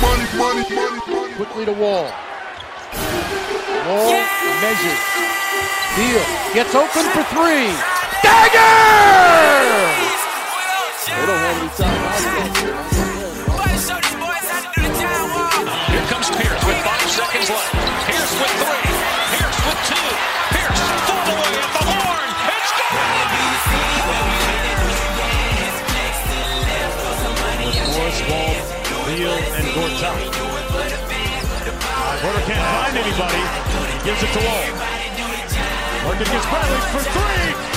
Money, money, money, Quickly to Wall. Wall yeah! measures. Beal. Gets open for three. Dagger! They don't have any Here comes Pierce with five seconds left. Beal, and Gortat. Porter can't find anybody. He gives it to Wall. Working gets Bradley for three.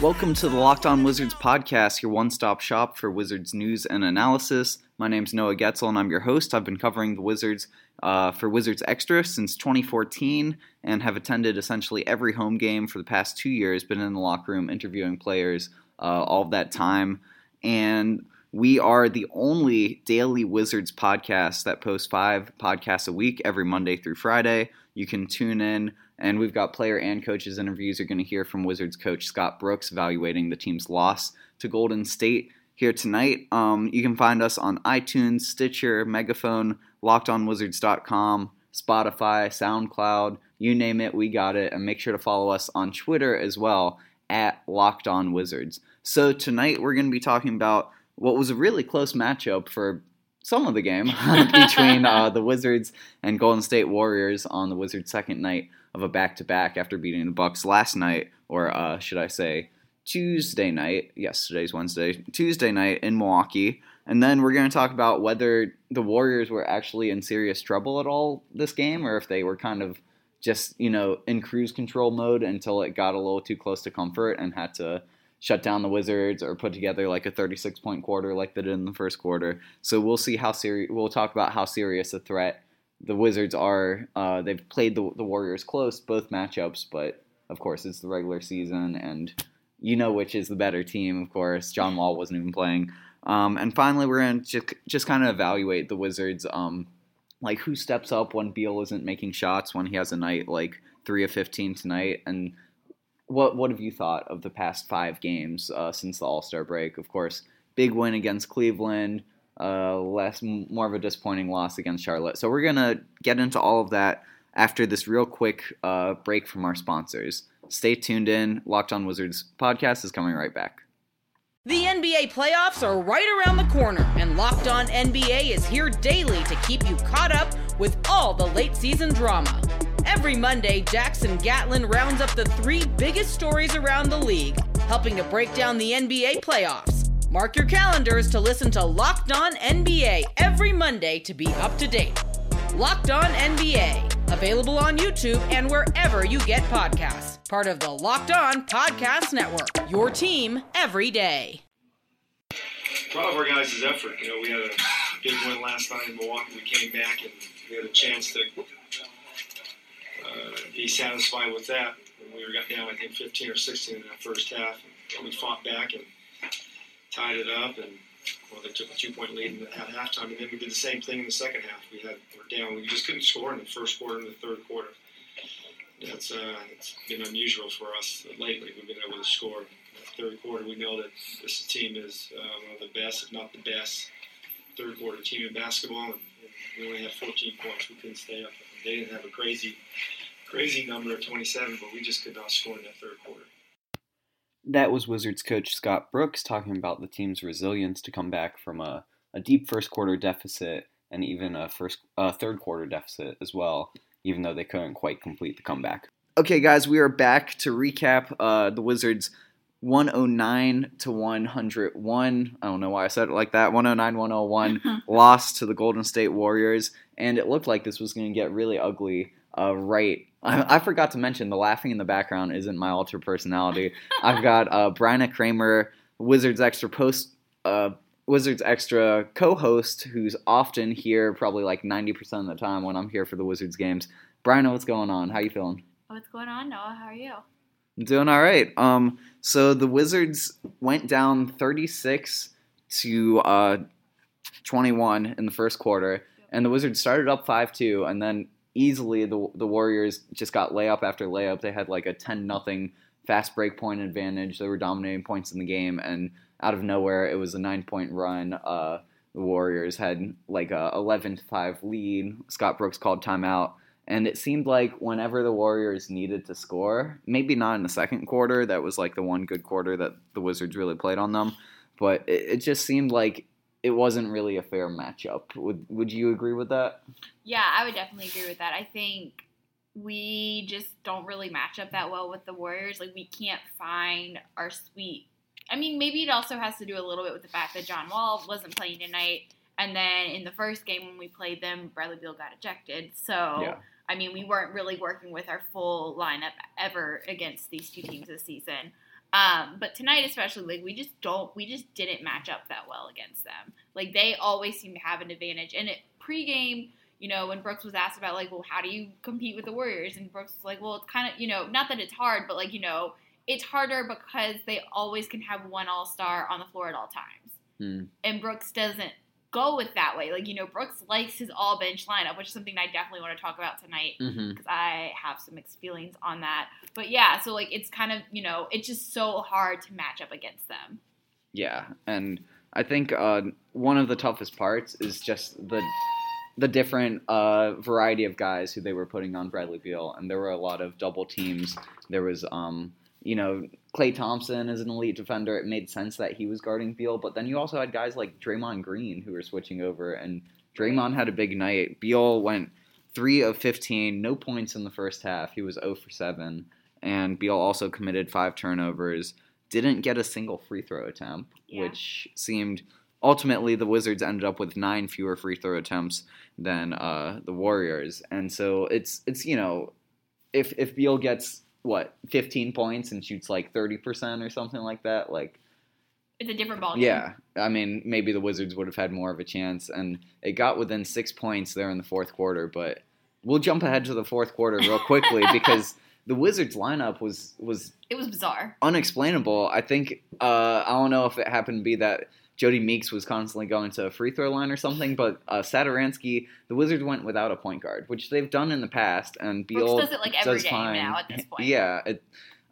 Welcome to the Locked On Wizards podcast, your one stop shop for Wizards news and analysis. My name's Noah Goetzel, and I'm your host. I've been covering the Wizards uh, for Wizards Extra since 2014 and have attended essentially every home game for the past two years, been in the locker room interviewing players uh, all that time. And we are the only daily Wizards podcast that posts five podcasts a week every Monday through Friday. You can tune in and we've got player and coaches interviews. You're going to hear from Wizards coach Scott Brooks evaluating the team's loss to Golden State here tonight. Um, you can find us on iTunes, Stitcher, Megaphone, LockedOnWizards.com, Spotify, SoundCloud, you name it, we got it. And make sure to follow us on Twitter as well at Locked On Wizards. So tonight we're going to be talking about what was a really close matchup for some of the game between uh, the Wizards and Golden State Warriors on the Wizards' second night of a back to back after beating the Bucks last night, or uh, should I say Tuesday night? Yes, today's Wednesday. Tuesday night in Milwaukee. And then we're going to talk about whether the Warriors were actually in serious trouble at all this game, or if they were kind of just you know in cruise control mode until it got a little too close to comfort and had to shut down the Wizards or put together like a 36 point quarter like they did in the first quarter. So we'll see how serious. We'll talk about how serious a threat the Wizards are. Uh, they've played the, the Warriors close both matchups, but of course it's the regular season, and you know which is the better team. Of course, John Wall wasn't even playing. Um, and finally, we're gonna just just kind of evaluate the Wizards. Um, like who steps up when Beal isn't making shots when he has a night like three of fifteen tonight, and what what have you thought of the past five games uh, since the All Star break? Of course, big win against Cleveland uh, less more of a disappointing loss against Charlotte. So we're gonna get into all of that after this real quick uh, break from our sponsors. Stay tuned in. Locked On Wizards podcast is coming right back. The NBA playoffs are right around the corner, and Locked On NBA is here daily to keep you caught up with all the late season drama. Every Monday, Jackson Gatlin rounds up the three biggest stories around the league, helping to break down the NBA playoffs. Mark your calendars to listen to Locked On NBA every Monday to be up to date. Locked On NBA, available on YouTube and wherever you get podcasts. Part of the Locked On Podcast Network. Your team every day. Proud of our guys' effort. You know, we had a big win last night in Milwaukee. We came back and we had a chance to uh, be satisfied with that. And we were got down, I think, 15 or 16 in that first half. And we fought back and tied it up, and well, they took a two point lead at halftime, and then we did the same thing in the second half. We had we're down. We just couldn't score in the first quarter and the third quarter. That's uh, it's been unusual for us lately. We've been able to score. In the third quarter, we know that this team is uh, one of the best, if not the best, third quarter team in basketball, and we only had 14 points. We couldn't stay up. They didn't have a crazy, crazy number of 27, but we just could not score in that third quarter. That was Wizards coach Scott Brooks talking about the team's resilience to come back from a, a deep first quarter deficit and even a first uh, third quarter deficit as well, even though they couldn't quite complete the comeback. Okay, guys, we are back to recap uh, the Wizards' 109 to 101. I don't know why I said it like that. 109 101 loss to the Golden State Warriors. And it looked like this was going to get really ugly uh, right. I, I, forgot to mention the laughing in the background isn't my alter personality. I've got uh, Bryna Kramer, Wizards Extra Post. Uh, Wizards Extra co-host, who's often here, probably like ninety percent of the time when I'm here for the Wizards games. Bryna, what's going on? How you feeling? What's going on, Noah? How are you? I'm doing all right. Um, so the Wizards went down 36 to uh, 21 in the first quarter, and the Wizards started up 5-2, and then easily the the Warriors just got layup after layup. They had like a 10 nothing fast break point advantage. They were dominating points in the game, and out of nowhere, it was a nine point run. Uh, the Warriors had like a 11 5 lead. Scott Brooks called timeout. And it seemed like whenever the Warriors needed to score, maybe not in the second quarter, that was like the one good quarter that the Wizards really played on them, but it, it just seemed like it wasn't really a fair matchup. Would Would you agree with that? Yeah, I would definitely agree with that. I think we just don't really match up that well with the Warriors. Like we can't find our sweet I mean, maybe it also has to do a little bit with the fact that John Wall wasn't playing tonight. And then in the first game when we played them, Bradley Beal got ejected. So, yeah. I mean, we weren't really working with our full lineup ever against these two teams this season. Um, but tonight, especially, like we just don't, we just didn't match up that well against them. Like they always seem to have an advantage. And it pregame, you know, when Brooks was asked about like, well, how do you compete with the Warriors? And Brooks was like, well, it's kind of, you know, not that it's hard, but like, you know, it's harder because they always can have one all star on the floor at all times. Hmm. And Brooks doesn't go with that way. Like, you know, Brooks likes his all bench lineup, which is something I definitely want to talk about tonight because mm-hmm. I have some mixed feelings on that. But yeah, so like it's kind of, you know, it's just so hard to match up against them. Yeah. And I think uh, one of the toughest parts is just the the different uh, variety of guys who they were putting on Bradley Beal, and there were a lot of double teams. There was um, you know, Klay Thompson is an elite defender. It made sense that he was guarding Beal, but then you also had guys like Draymond Green who were switching over, and Draymond had a big night. Beal went three of 15, no points in the first half. He was 0 for 7, and Beal also committed five turnovers. Didn't get a single free throw attempt, yeah. which seemed ultimately the Wizards ended up with nine fewer free throw attempts than uh, the Warriors, and so it's it's you know if if Beal gets what 15 points and shoots like 30% or something like that? Like it's a different ball game. yeah. I mean maybe the wizards would have had more of a chance and it got within six points there in the fourth quarter but we'll jump ahead to the fourth quarter real quickly because the wizards lineup was was it was bizarre. unexplainable. I think uh, i don't know if it happened to be that Jodie Meeks was constantly going to a free throw line or something, but uh, Satoransky, the Wizards went without a point guard, which they've done in the past, and Beal Brooks does it like every game fine. now at this point. Yeah, it,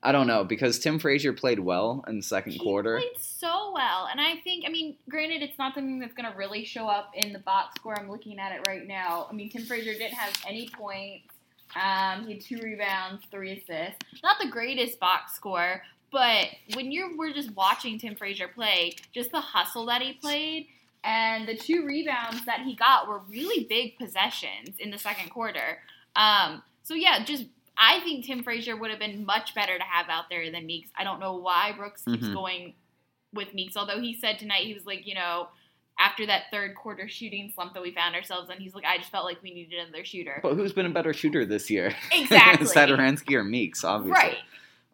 I don't know because Tim Frazier played well in the second he quarter. Played so well, and I think, I mean, granted, it's not something that's going to really show up in the box score. I'm looking at it right now. I mean, Tim Frazier didn't have any points. Um, he had two rebounds, three assists. Not the greatest box score, but when you were just watching Tim Frazier play, just the hustle that he played and the two rebounds that he got were really big possessions in the second quarter. Um, so yeah, just I think Tim Frazier would have been much better to have out there than Meeks. I don't know why Brooks keeps Mhm. going with Meeks, although he said tonight he was like, you know, after that third quarter shooting slump that we found ourselves in, he's like, I just felt like we needed another shooter. But who's been a better shooter this year? Exactly. Satoransky or Meeks, obviously. Right.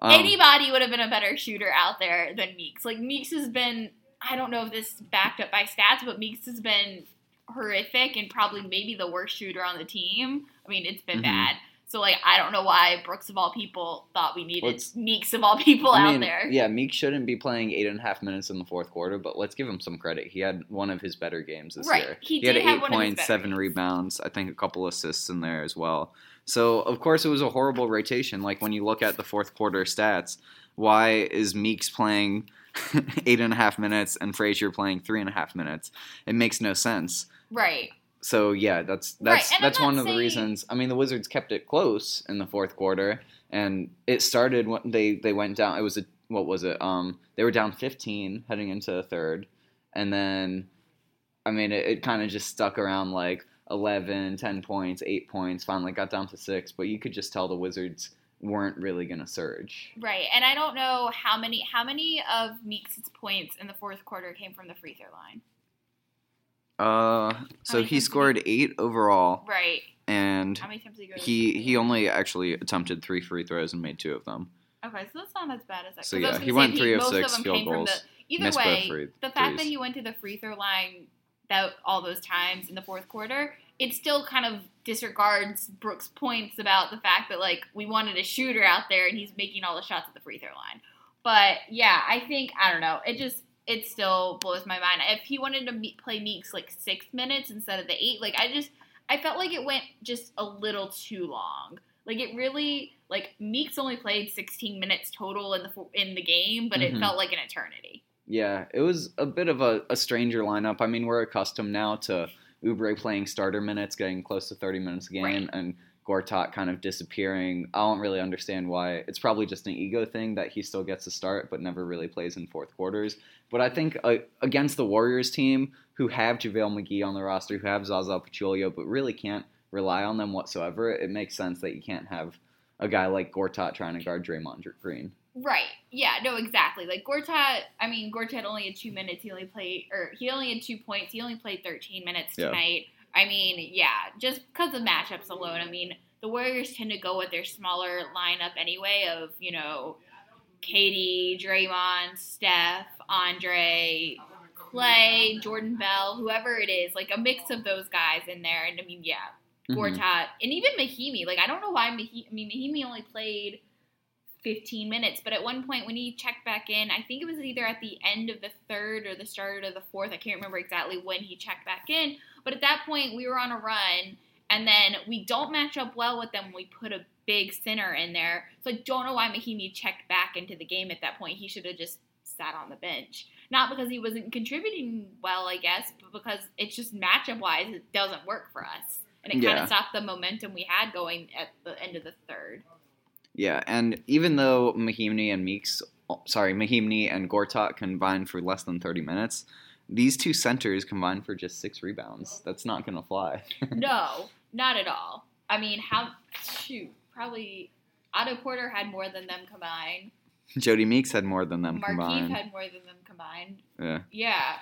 Um, Anybody would have been a better shooter out there than Meeks. Like Meeks has been, I don't know if this is backed up by stats, but Meeks has been horrific and probably maybe the worst shooter on the team. I mean, it's been Mhm. bad. So like, I don't know why Brooks of all people thought we needed Let's- Meeks of all people I out mean, there. Yeah, Meeks shouldn't be playing eight and a half minutes in the fourth quarter, but let's give him some credit. He had one of his better games this Right. year. He had did have eight one of his points, seven games. rebounds, I think a couple assists in there as well. So of course it was a horrible rotation. Like when you look at the fourth quarter stats, why is Meeks playing eight and a half minutes and Frazier playing three and a half minutes? It makes no sense. Right. So yeah, that's that's I'm that's one of the reasons. I mean, the Wizards kept it close in the fourth quarter, and it started when they they went down. It was a what was it? Um, they were down 15 heading into the third, and then, I mean, it, it kind of just stuck around like 11, 10 points, eight points. Finally got down to six, but you could just tell the Wizards weren't really going to surge. Right, and I don't know how many how many of Meeks' points in the fourth quarter came from the free throw line. Uh, so he scored eight overall, Right. and How many times did he go? he he only actually attempted three free throws and made two of them. Okay, so that's not as bad as that. So, 'cause I was yeah, he went three of six them field goals, The, either way, free- the fact that he went to the free throw line that all those times in the fourth quarter, it still kind of disregards Brooks' points about the fact that like we wanted a shooter out there and he's making all the shots at the free throw line. But yeah, I think I don't know. It just it still blows my mind. If he wanted to me- play Meeks like six minutes instead of the eight, like I just I felt like it went just a little too long. Like it really like Meeks only played 16 minutes total in the in the game, but it Mhm. felt like an eternity. Yeah, it was a bit of a, a stranger lineup. I mean, we're accustomed now to Oubre playing starter minutes, getting close to 30 minutes a game, Right. and Gortat kind of disappearing. I don't really understand why. It's probably just an ego thing that he still gets to start, but never really plays in fourth quarters. But I think uh, against the Warriors team, who have JaVale McGee on the roster, who have Zaza Pachulia, but really can't rely on them whatsoever, it makes sense that you can't have a guy like Gortat trying to guard Draymond Green. Right. Yeah, no, exactly. Like Gortat, I mean, Gortat only had two minutes. He only played, or he only had two points. He only played 13 minutes tonight. Yeah. I mean, yeah, just because of matchups alone. I mean, the Warriors tend to go with their smaller lineup anyway of, you know, KD, Draymond, Steph, Andre, Clay, Jordan Bell, whoever it is, like a mix of those guys in there. And I mean, yeah, Mhm. Gortat, and even Mahinmi. Like I don't know why Mahinmi. I mean, Mahinmi only played 15 minutes, but at one point when he checked back in, I think it was either at the end of the third or the start of the fourth. I can't remember exactly when he checked back in, but at that point we were on a run, and then we don't match up well with them. when We put a big center in there, so I don't know why Mahinmi checked back into the game at that point. He should have just sat on the bench. Not because he wasn't contributing well, I guess, but because it's just matchup wise, it doesn't work for us. And it kind of stopped the momentum we had going at the end of the third. Yeah, and even though Mahinmi and Meeks, oh, sorry, Mahinmi and Gortat combined for less than 30 minutes, these two centers combined for just six rebounds. That's not going to fly. no, not at all. I mean, how, shoot, probably Otto Porter had more than them combined. Jodie Meeks had more than them Markieff combined. had more than them combined. yeah. Yeah.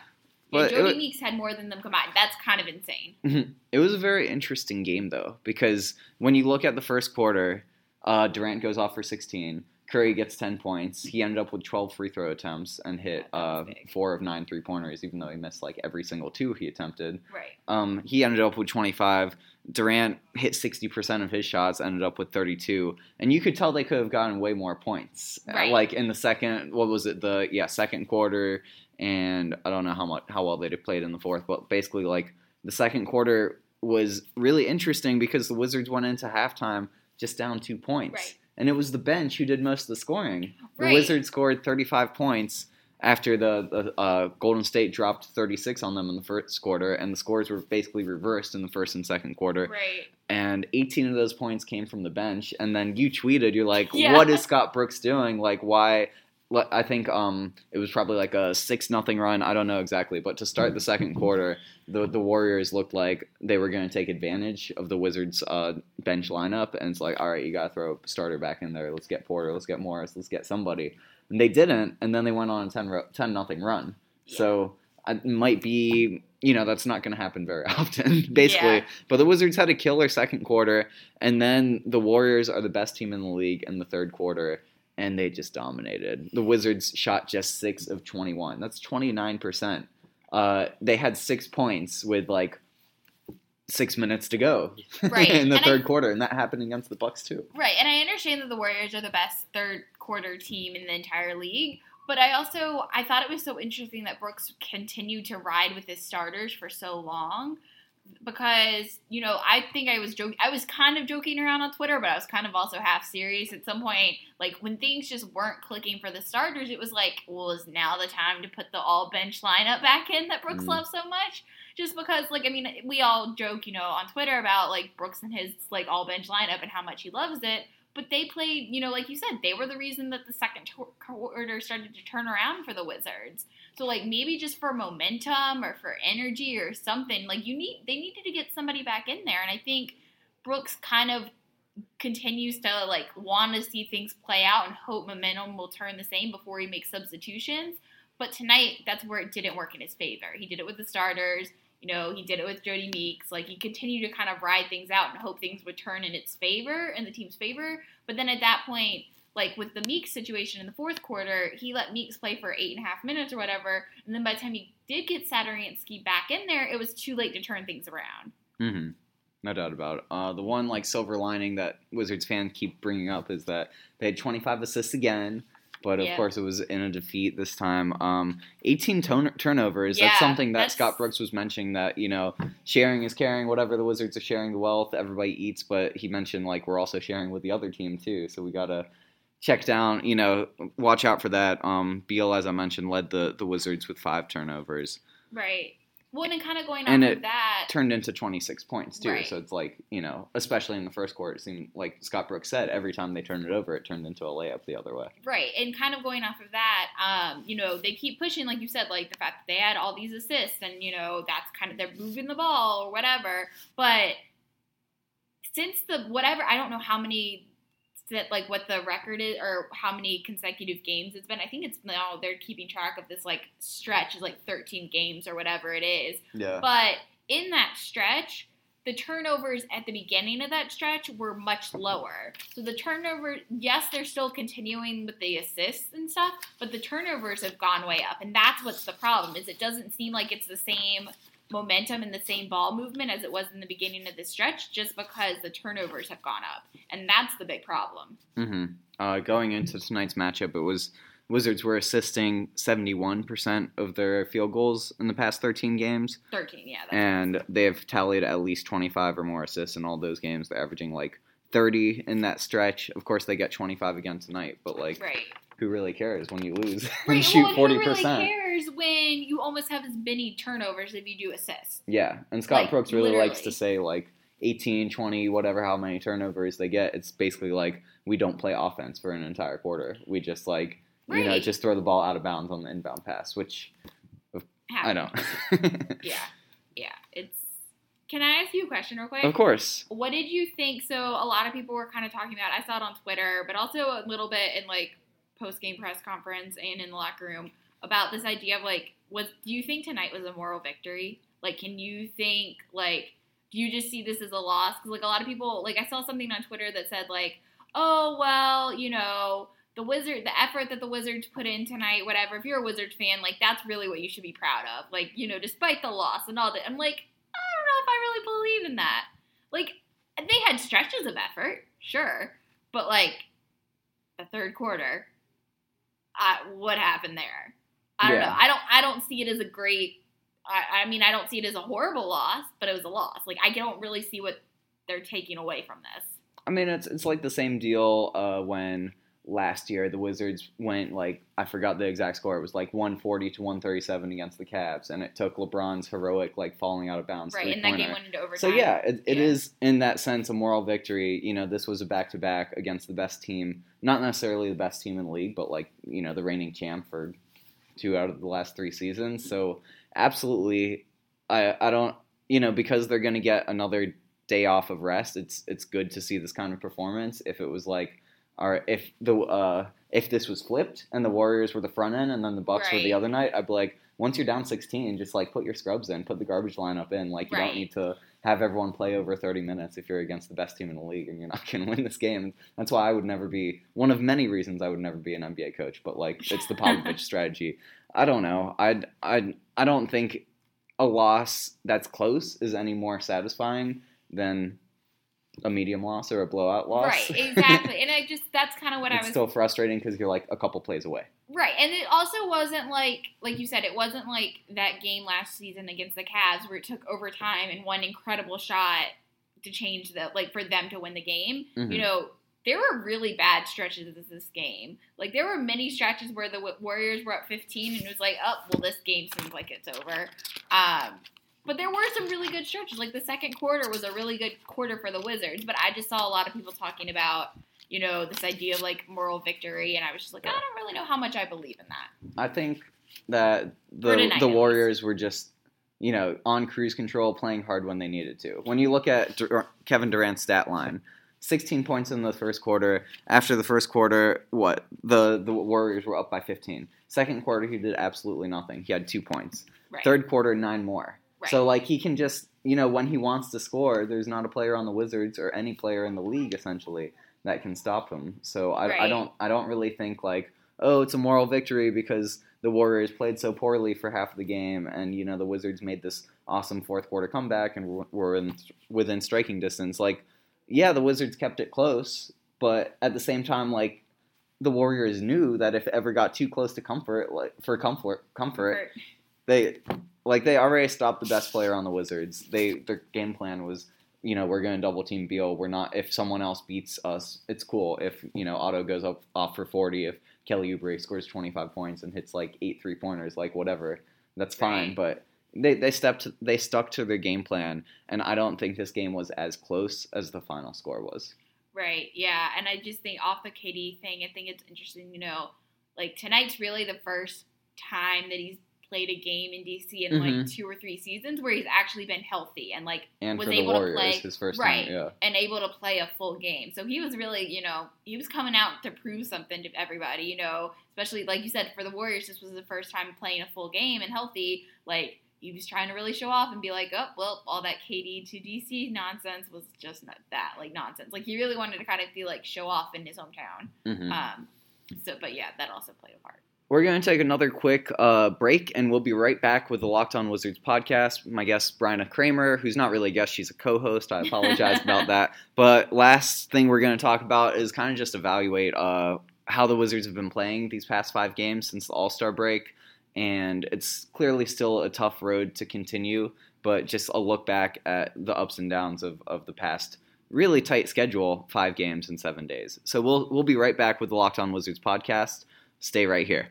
But yeah, Jody wa- Meeks had more than them combined. That's kind of insane. It was a very interesting game, though, because when you look at the first quarter, uh, Durant goes off for 16. Curry gets 10 points. He ended up with 12 free throw attempts and hit uh, four of nine three pointers, even though he missed like every single two he attempted. Right. Um, he ended up with 25. Durant hit 60% of his shots, ended up with 32. And you could tell they could have gotten way more points. Uh, Right. Like in the second, what was it? The yeah, second quarter and I don't know how much how well they'd have played in the fourth, but basically like the second quarter was really interesting because the Wizards went into halftime just down 2 points. Right. And it was the bench who did most of the scoring. The Wizards scored 35 points after the, the uh, Golden State dropped 36 on them in the first quarter, and the scores were basically reversed in the first and second quarter. Right. And 18 of those points came from the bench. And then you tweeted, you're like, Yeah. "What is Scott Brooks doing? Like, why?" I think um, it was probably like a six nothing run. I don't know exactly, but to start the second quarter, the the Warriors looked like they were going to take advantage of the Wizards' uh, bench lineup, and it's like, all right, you got to throw a starter back in there. Let's get Porter. Let's get Morris. Let's get somebody. And they didn't, and then they went on a 10 ro- 10 nothing run. So it might be, you know, that's not going to happen very often, basically. Yeah. But the Wizards had a killer second quarter, and then the Warriors are the best team in the league in the third quarter, and they just dominated. The Wizards shot just six of 21. That's 29%. Uh, they had six points with like six minutes to go Right. in the And I- third quarter, and that happened against the Bucks too. Right, and I understand that the Warriors are the best third quarter team in the entire league, but I also I thought it was so interesting that Brooks continued to ride with his starters for so long because you know I think I was joking I was kind of joking around on Twitter, but I was kind of also half serious at some point. Like when things just weren't clicking for the starters, it was like, well, is now the time to put the all bench lineup back in that Brooks Mm. loves so much? Just because, like, I mean, we all joke, you know, on Twitter about like Brooks and his like all bench lineup and how much he loves it. But they played, you know, like you said, they were the reason that the second quarter started to turn around for the Wizards. So like maybe just for momentum or for energy or something, like you need they needed to get somebody back in there, and I think Brooks kind of continues to like want to see things play out and hope momentum will turn the same before he makes substitutions. But tonight, that's where it didn't work in his favor. He did it with the starters. You know, he did it with Jodie Meeks. Like he continued to kind of ride things out and hope things would turn in its favor, in the team's favor. But then at that point, like with the Meeks situation in the fourth quarter, he let Meeks play for eight and a half minutes or whatever. And then by the time he did get Satoransky back in there, it was too late to turn things around. Mm-hmm. No doubt about it. Uh, the one like silver lining that Wizards fans keep bringing up is that they had 25 assists again, but of Yeah. course it was in a defeat this time. Um, 18 ton- turnovers. Yeah, that's something that that's- Scott Brooks was mentioning that you know sharing is caring. Whatever the Wizards are sharing the wealth, everybody eats. But he mentioned like we're also sharing with the other team too, so we gotta check down. You know, watch out for that. Um, Beal, as I mentioned, led the the Wizards with five turnovers. Right. Well, and kind of going And off it of that, turned into 26 points too. Right. So it's like you know, especially in the first quarter, it seemed like Scott Brooks said every time they turned it over, it turned into a layup the other way. Right, and kind of going off of that, um, you know, they keep pushing, like you said, like the fact that they had all these assists, and you know, that's kind of they're moving the ball or whatever. But since the whatever, I don't know how many that like what the record is or how many consecutive games it's been. I think it's now they're keeping track of this like stretch is like 13 games or whatever it is. Yeah. But in that stretch, the turnovers at the beginning of that stretch were much lower. So the turnover, yes, they're still continuing with the assists and stuff, but the turnovers have gone way up, and that's what's the problem. Is it doesn't seem like it's the same momentum and the same ball movement as it was in the beginning of the stretch, just because the turnovers have gone up, and that's the big problem. hmm Uh, going into tonight's matchup, it was Wizards were assisting 71% of their field goals in the past 13 games, 13, yeah. And they have tallied at least 25 or more assists in all those games. They're averaging like 30 in that stretch. Of course, they get 25 again tonight, but like, right. Who really cares when you lose and Right. shoot well, 40%? who really cares when you almost have as many turnovers if you do assists? Yeah, and Scott Like, Brooks really likes to say like 18, 20, whatever, how many turnovers they get. It's basically like we don't play offense for an entire quarter. We just like you know just throw the ball out of bounds on the inbound pass, which I don't. Yeah, yeah. It's. Can I ask you a question real quick? of course. What did you think? So a lot of people were kind of talking about. I saw it on Twitter, but also a little bit in like post game press conference and in the locker room about this idea of like, was do you think tonight was a moral victory? Like, can you think like, do you just see this as a loss? Because like a lot of people, like I saw something on Twitter that said like, oh well, you know. The wizard, the effort that the Wizards put in tonight, whatever. If you're a Wizards fan, like that's really what you should be proud of. Like, you know, despite the loss and all that. I'm like, I don't know if I really believe in that. Like, they had stretches of effort, sure, but like the third quarter, I, what happened there? I don't Yeah. know. I don't. I don't see it as a great. I, I mean, I don't see it as a horrible loss, but it was a loss. Like, I don't really see what they're taking away from this. I mean, it's it's like the same deal uh, when last year the Wizards went like I forgot the exact score. It was like 140 to 137 against the Cavs, and it took LeBron's heroic like falling out of bounds. right, and that game went into overtime. So yeah, it, it Yeah. is in that sense a moral victory. You know, this was a back to back against the best team, not necessarily the best team in the league, but like you know the reigning champ for two out of the last three seasons. So absolutely, I I don't you know because they're going to get another day off of rest. It's it's good to see this kind of performance. If it was like, or if the uh, if this was flipped and the Warriors were the front end and then the Bucks were the other night, I'd be like, once you're down 16, just like put your scrubs in, put the garbage lineup in. Like you Right. don't need to have everyone play over 30 minutes if you're against the best team in the league and you're not going to win this game. That's why I would never be one of many reasons I would never be an NBA coach. But like it's the Popovich strategy. I don't know. I I I don't think a loss that's close is any more satisfying than a medium loss or a blowout loss. Right, exactly. and I just that's kind of what I was still frustrating because you're like a couple plays away. Right, and it also wasn't like like you said, it wasn't like that game last season against the Cavs where it took overtime and one incredible shot to change the like for them to win the game. Mhm. You know, there were really bad stretches of this game. Like there were many stretches where the Warriors were up 15 and it was like, oh, well, this game seems like it's over. Um, but there were some really good stretches. Like the second quarter was a really good quarter for the Wizards. But I just saw a lot of people talking about, you know, this idea of like moral victory, and I was just like, I don't really know how much I believe in that. I think that the tonight, the. Warriors were just you know on cruise control, playing hard when they needed to. When you look at Dur- Kevin Durant's stat line, 16 points in the first quarter. After the first quarter, what the the Warriors were up by 15. Second quarter, he did absolutely nothing. He had two points. Right. Third quarter, nine more. Right. So like he can just you know when he wants to score, there's not a player on the Wizards or any player in the league essentially that can stop him. So I, I don't I don't really think like oh it's a moral victory because the Warriors played so poorly for half the game and you know the Wizards made this awesome fourth quarter comeback and were- were in, within striking distance. Like yeah, the Wizards kept it close, but at the same time like the Warriors knew that if it ever got too close to comfort, like for comfort, comfort, Or- they like they already stopped the best player on the Wizards. They their game plan was, you know, we're going to double team Beal. We're not if someone else beats us, it's cool. If you know Otto goes up off for forty, if Kelly Oubre scores twenty five points and hits like eight three pointers, like whatever, that's fine. Right. But they they stepped they stuck to their game plan, and I don't think this game was as close as the final score was. Right. Yeah. And I just think off the KD thing, I think it's interesting. You know, like tonight's really the first time that he's played a game in DC in like Mhm. two or three seasons where he's actually been healthy and like And was able Warriors, to play his first right time, yeah. and able to play a full game. So he was really, you know, he was coming out to prove something to everybody. You know, especially like you said for the Warriors, this was the first time playing a full game and healthy. Like he was trying to really show off and be like, oh, well, all that KD to DC nonsense was just not that, like nonsense. Like he really wanted to kind of be like show off in his hometown. Mhm. Um, so, but yeah, that also played a part. We're going to take another quick uh, break, and we'll be right back with the Locked On Wizards podcast. My guest, Bryna Kramer, who's not really a guest, she's a co host. I apologize about that. But last thing we're going to talk about is kind of just evaluate uh, how the Wizards have been playing these past five games since the All Star break. And it's clearly still a tough road to continue, but just a look back at the ups and downs of, of the past really tight schedule five games in seven days. So we'll, we'll be right back with the Locked On Wizards podcast. Stay right here.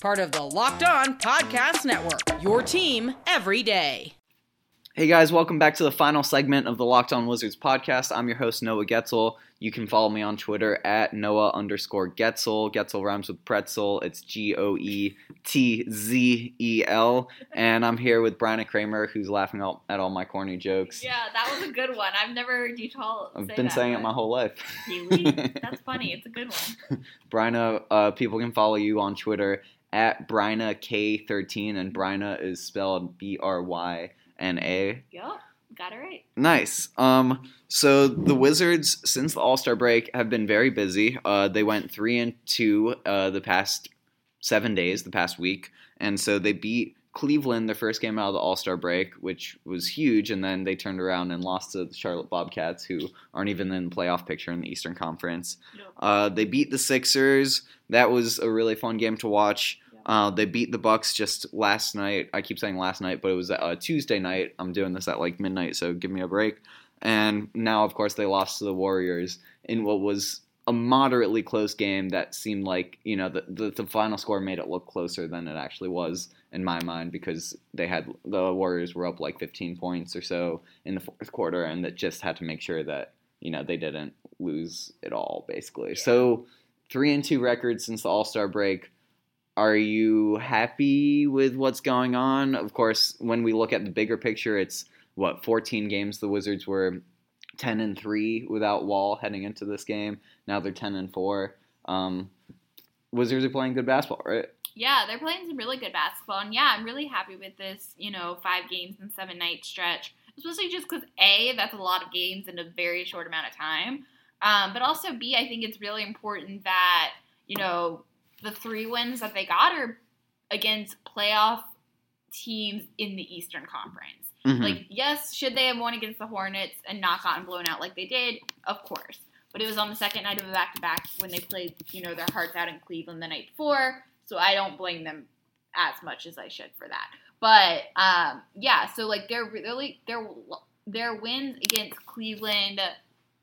Part of the Locked On Podcast Network, your team every day. Hey guys, welcome back to the final segment of the Locked On Wizards podcast. I'm your host, Noah Goetzel. You can follow me on Twitter at Noah underscore Goetzel. Goetzel rhymes with pretzel. It's G O E T Z E L. And I'm here with Bryna Kramer, who's laughing all, at all my corny jokes. Yeah, that was a good one. I've never heard you tell. I've say been that, saying it my whole life. Really? That's funny. It's a good one. Bryna, uh, people can follow you on Twitter at Bryna K13, and Bryna is spelled B R Y N A. Yup, got it right. Nice. Um, so the Wizards, since the All Star break, have been very busy. Uh, they went three and two uh, the past seven days, the past week, and so they beat Cleveland their first game out of the All Star break, which was huge, and then they turned around and lost to the Charlotte Bobcats, who aren't even in the playoff picture in the Eastern Conference. Uh, they beat the Sixers. That was a really fun game to watch. Uh, they beat the Bucks just last night. I keep saying last night, but it was uh, Tuesday night. I'm doing this at like midnight, so give me a break. And now, of course, they lost to the Warriors in what was a moderately close game that seemed like you know the, the the final score made it look closer than it actually was in my mind because they had the Warriors were up like 15 points or so in the fourth quarter, and that just had to make sure that you know they didn't lose it all basically. So three and two records since the All Star break. Are you happy with what's going on? Of course, when we look at the bigger picture, it's what 14 games the Wizards were 10 and 3 without Wall heading into this game. Now they're 10 and 4. Um, Wizards are playing good basketball, right? Yeah, they're playing some really good basketball, and yeah, I'm really happy with this. You know, five games and seven night stretch, especially just because a that's a lot of games in a very short amount of time. Um, but also b I think it's really important that you know the three wins that they got are against playoff teams in the Eastern Conference. Mhm. Like, yes, should they have won against the Hornets and not gotten blown out like they did? Of course. But it was on the second night of a back to back when they played, you know, their hearts out in Cleveland the night before. So I don't blame them as much as I should for that. But um, yeah, so like they're really their their wins against Cleveland,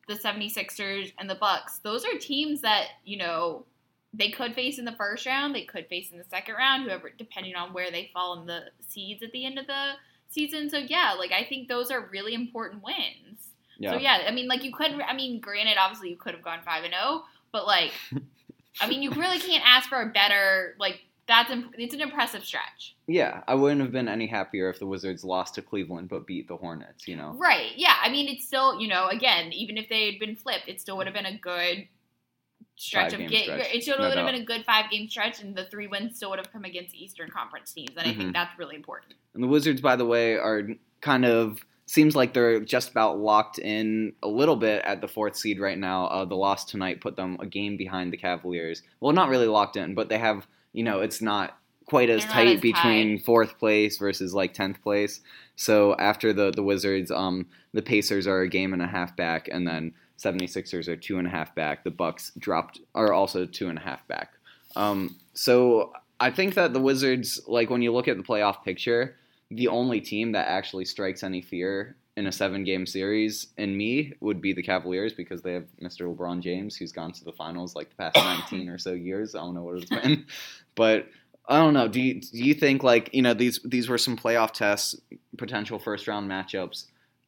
the 76ers and the Bucks, those are teams that, you know, they could face in the first round, they could face in the second round, whoever, depending on where they fall in the seeds at the end of the season. So yeah, like I think those are really important wins. Yeah. So yeah, I mean, like you could. I mean, granted, obviously you could have gone five and zero, but like, I mean, you really can't ask for a better. Like that's imp- it's an impressive stretch. Yeah, I wouldn't have been any happier if the Wizards lost to Cleveland but beat the Hornets. You know. Right. Yeah. I mean, it's still you know again, even if they had been flipped, it still would have been a good stretch of get. stretch, It still no would have doubt. been a good five game stretch, and the three wins still would have come against Eastern Conference teams, and I Mhm. think that's really important. And the Wizards, by the way, are kind of seems like they're just about locked in a little bit at the fourth seed right now. Uh, the loss tonight put them a game behind the Cavaliers. Well, not really locked in, but they have you know it's not quite as They're tight as between fourth place versus like tenth place. So after the the Wizards, um, the Pacers are a game and a half back, and then 76ers are two and a half back. The Bucks dropped are also two and a half back. Um, so I think that the Wizards, like when you look at the playoff picture, the only team that actually strikes any fear in a seven game series in me would be the Cavaliers because they have Mr. LeBron James who's gone to the finals like the past 19 or so years. I don't know what it's been. But I don't know. Do you, do you think like, you know, these these were some playoff tests, potential first round matchups.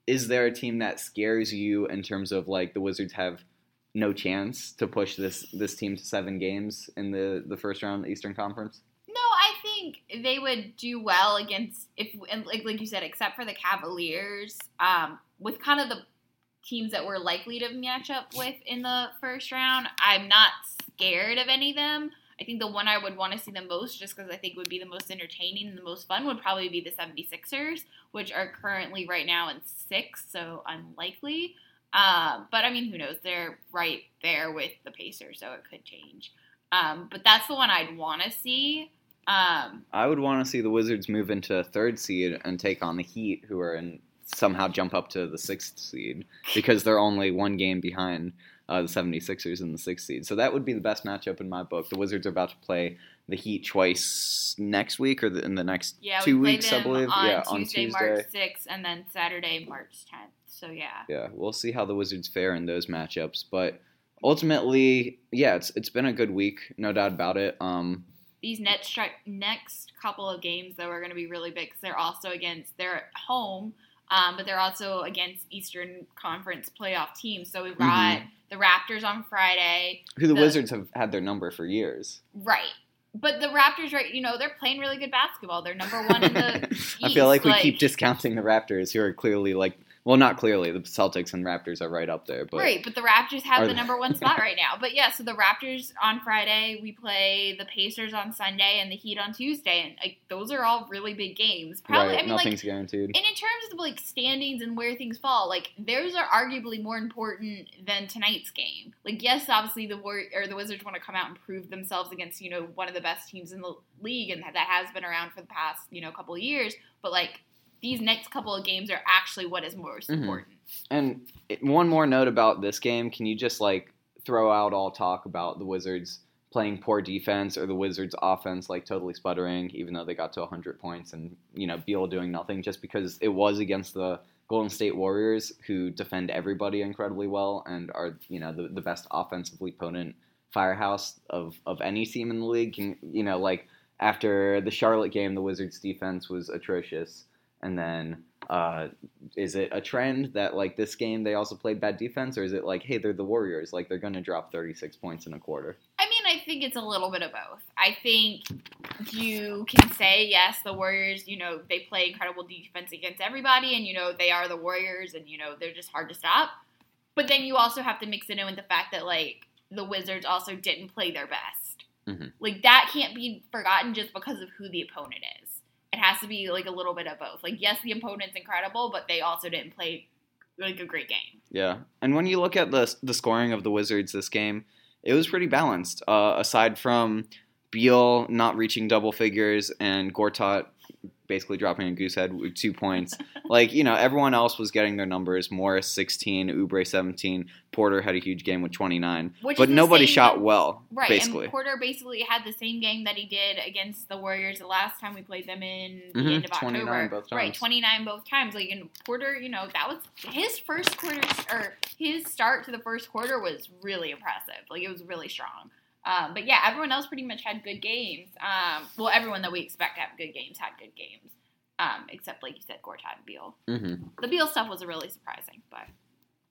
Is there a team that scares you in terms of like the Wizards have no chance to push this this team to seven games in the the first round Eastern Conference? No, I think they would do well against if like like you said, except for the Cavaliers, um, with kind of the teams that we're likely to match up with in the first round. I'm not scared of any of them. I think the one I would want to see the most, just because I think would be the most entertaining and the most fun, would probably be the 76ers, which are currently right now in sixth, so unlikely. Um, but I mean, who knows? They're right there with the Pacers, so it could change. Um, but that's the one I'd want to see. Um, I would want to see the Wizards move into third seed and take on the Heat, who are in somehow jump up to the sixth seed because they're only one game behind uh, the 76ers in the sixth seed. So that would be the best matchup in my book. The Wizards are about to play the Heat twice next week or the, in the next yeah, two we weeks, I believe. on yeah, Tuesday, on Tuesday. March 6th, and then Saturday, March 10th. So yeah. Yeah, we'll see how the Wizards fare in those matchups, but ultimately, yeah, it's it's been a good week, no doubt about it. Um, These next stri- next couple of games though are going to be really big because they're also against they're at home, um, but they're also against Eastern Conference playoff teams. So we've got the Raptors on Friday, who the The- Wizards have had their number for years. right? But the Raptors, right? You know, they're playing really good basketball. They're number one in the. East. I feel like East, we keep discounting the Raptors, who are clearly like, well, not clearly. The Celtics and Raptors are right up there, but right, but the Raptors have the number one spot right now. But yeah, so the Raptors on Friday, we play the Pacers on Sunday, and the Heat on Tuesday, and like those are all really big games. Probably, right, I mean, like nothing's guaranteed. And in terms of like standings and where things fall, like those are arguably more important than tonight's game. Like, yes, obviously the War- or the Wizards want to come out and prove themselves against you know one of the best teams in the league, and that has been around for the past you know couple of years. But like these next couple of games are actually what is most Mhm. important. And one more note about this game: Can you just like throw out all talk about the Wizards playing poor defense or the Wizards' offense like totally sputtering, even though they got to 100 points and you know Beal doing nothing, just because it was against the Golden State Warriors, who defend everybody incredibly well and are you know the, the best offensively potent firehouse of of any team in the league. Can, you know, like after the Charlotte game, the Wizards' defense was atrocious, and then. Uh, is it a trend that like this game they also played bad defense, or is it like hey they're the Warriors like they're gonna drop 36 points in a quarter? I mean, I think it's a little bit of both. I think you can say yes, the Warriors. You know, they play incredible defense against everybody, and you know they are the Warriors, and you know they're just hard to stop. But then you also have to mix it in with the fact that like the Wizards also didn't play their best. Mhm. Like that can't be forgotten just because of who the opponent is. It has to be like a little bit of both. Like yes, the opponent's incredible, but they also didn't play like a great game. Yeah, and when you look at the the scoring of the Wizards this game, it was pretty balanced. Uh, aside from Beal not reaching double figures and Gortat basically dropping a goose head with two points, like you know everyone else was getting their numbers. Morris 16, Oubre 17, Porter had a huge game with 29, Which but nobody same- shot well. Right, basically. and Porter basically had the same game that he did against the Warriors the last time we played them in the Mhm, end of 29 October. both Right, twenty nine both times. Like, and Porter, you know, that was his first quarter or his start to the first quarter was really impressive. Like, it was really strong. Um, but yeah, everyone else pretty much had good games. Um, well, everyone that we expect to have good games had good games, um, except like you said, Gortat and Beal. Mm-hmm. The Beal stuff was really surprising, but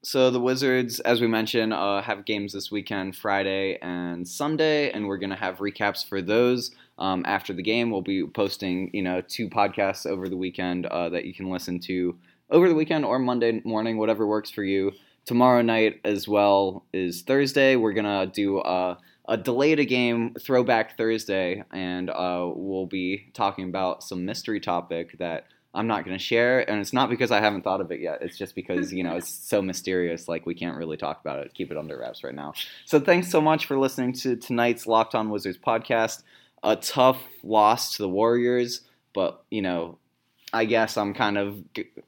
So the Wizards, as we mentioned, uh, have games this weekend, Friday and Sunday, and we're gonna have recaps for those um, after the game. We'll be posting, you know, two podcasts over the weekend uh, that you can listen to over the weekend or Monday morning, whatever works for you. Tomorrow night as well is Thursday. We're gonna do a, a delayed a game throwback Thursday, and uh, we'll be talking about some mystery topic that. I'm not going to share, and it's not because I haven't thought of it yet. It's just because you know it's so mysterious, like we can't really talk about it. Keep it under wraps right now. So thanks so much for listening to tonight's Locked On Wizards podcast. A tough loss to the Warriors, but you know, I guess I'm kind of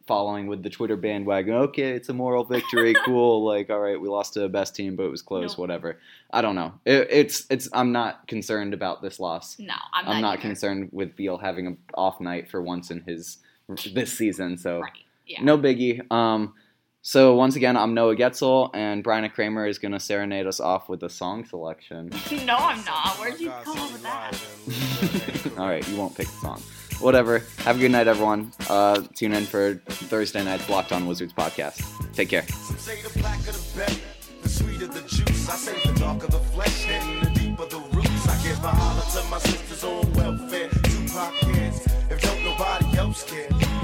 following with the Twitter bandwagon. Okay, it's a moral victory, cool. Like, all right, we lost to the best team, but it was close. Nope. Whatever. I don't know. It, it's it's. I'm not concerned about this loss. no, I'm not, I'm not either. concerned with Beal having an off night for once in his this season. So Right. Yeah. no biggie. Um, so once again, I'm Noah Goetzel, and Bryna Kramer is going to serenade us off with a song selection. no, I'm not. Where'd you come up with that? All right, you won't pick the song. Whatever. Have a good night, everyone. Uh, tune in for Thursday night's Locked On Wizards podcast. Take care.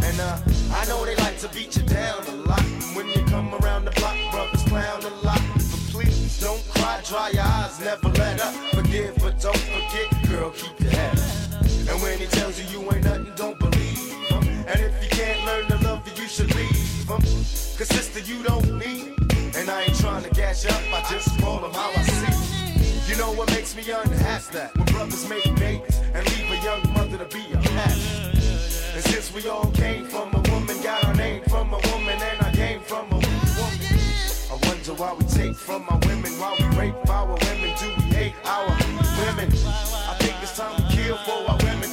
And uh, I know they like to beat you down a lot. When you come around the block, brothers clown a lot. But please don't cry, dry your eyes, never let up. Forgive, but don't forget, girl, keep your head up. And when he tells you you ain't nothing, don't believe him. And if you can't learn to love you, you should leave him. Cause sister, you don't need. And I ain't trying to gas you up, I just call them how I see. You know what makes me unhappy? That when brothers make babies and leave a young mother to be a parent. And since we all came from a woman, got our name from a woman, and I came from a woman. I wonder why we take from our women, why we rape our women, do we hate our women? I think it's time to kill for our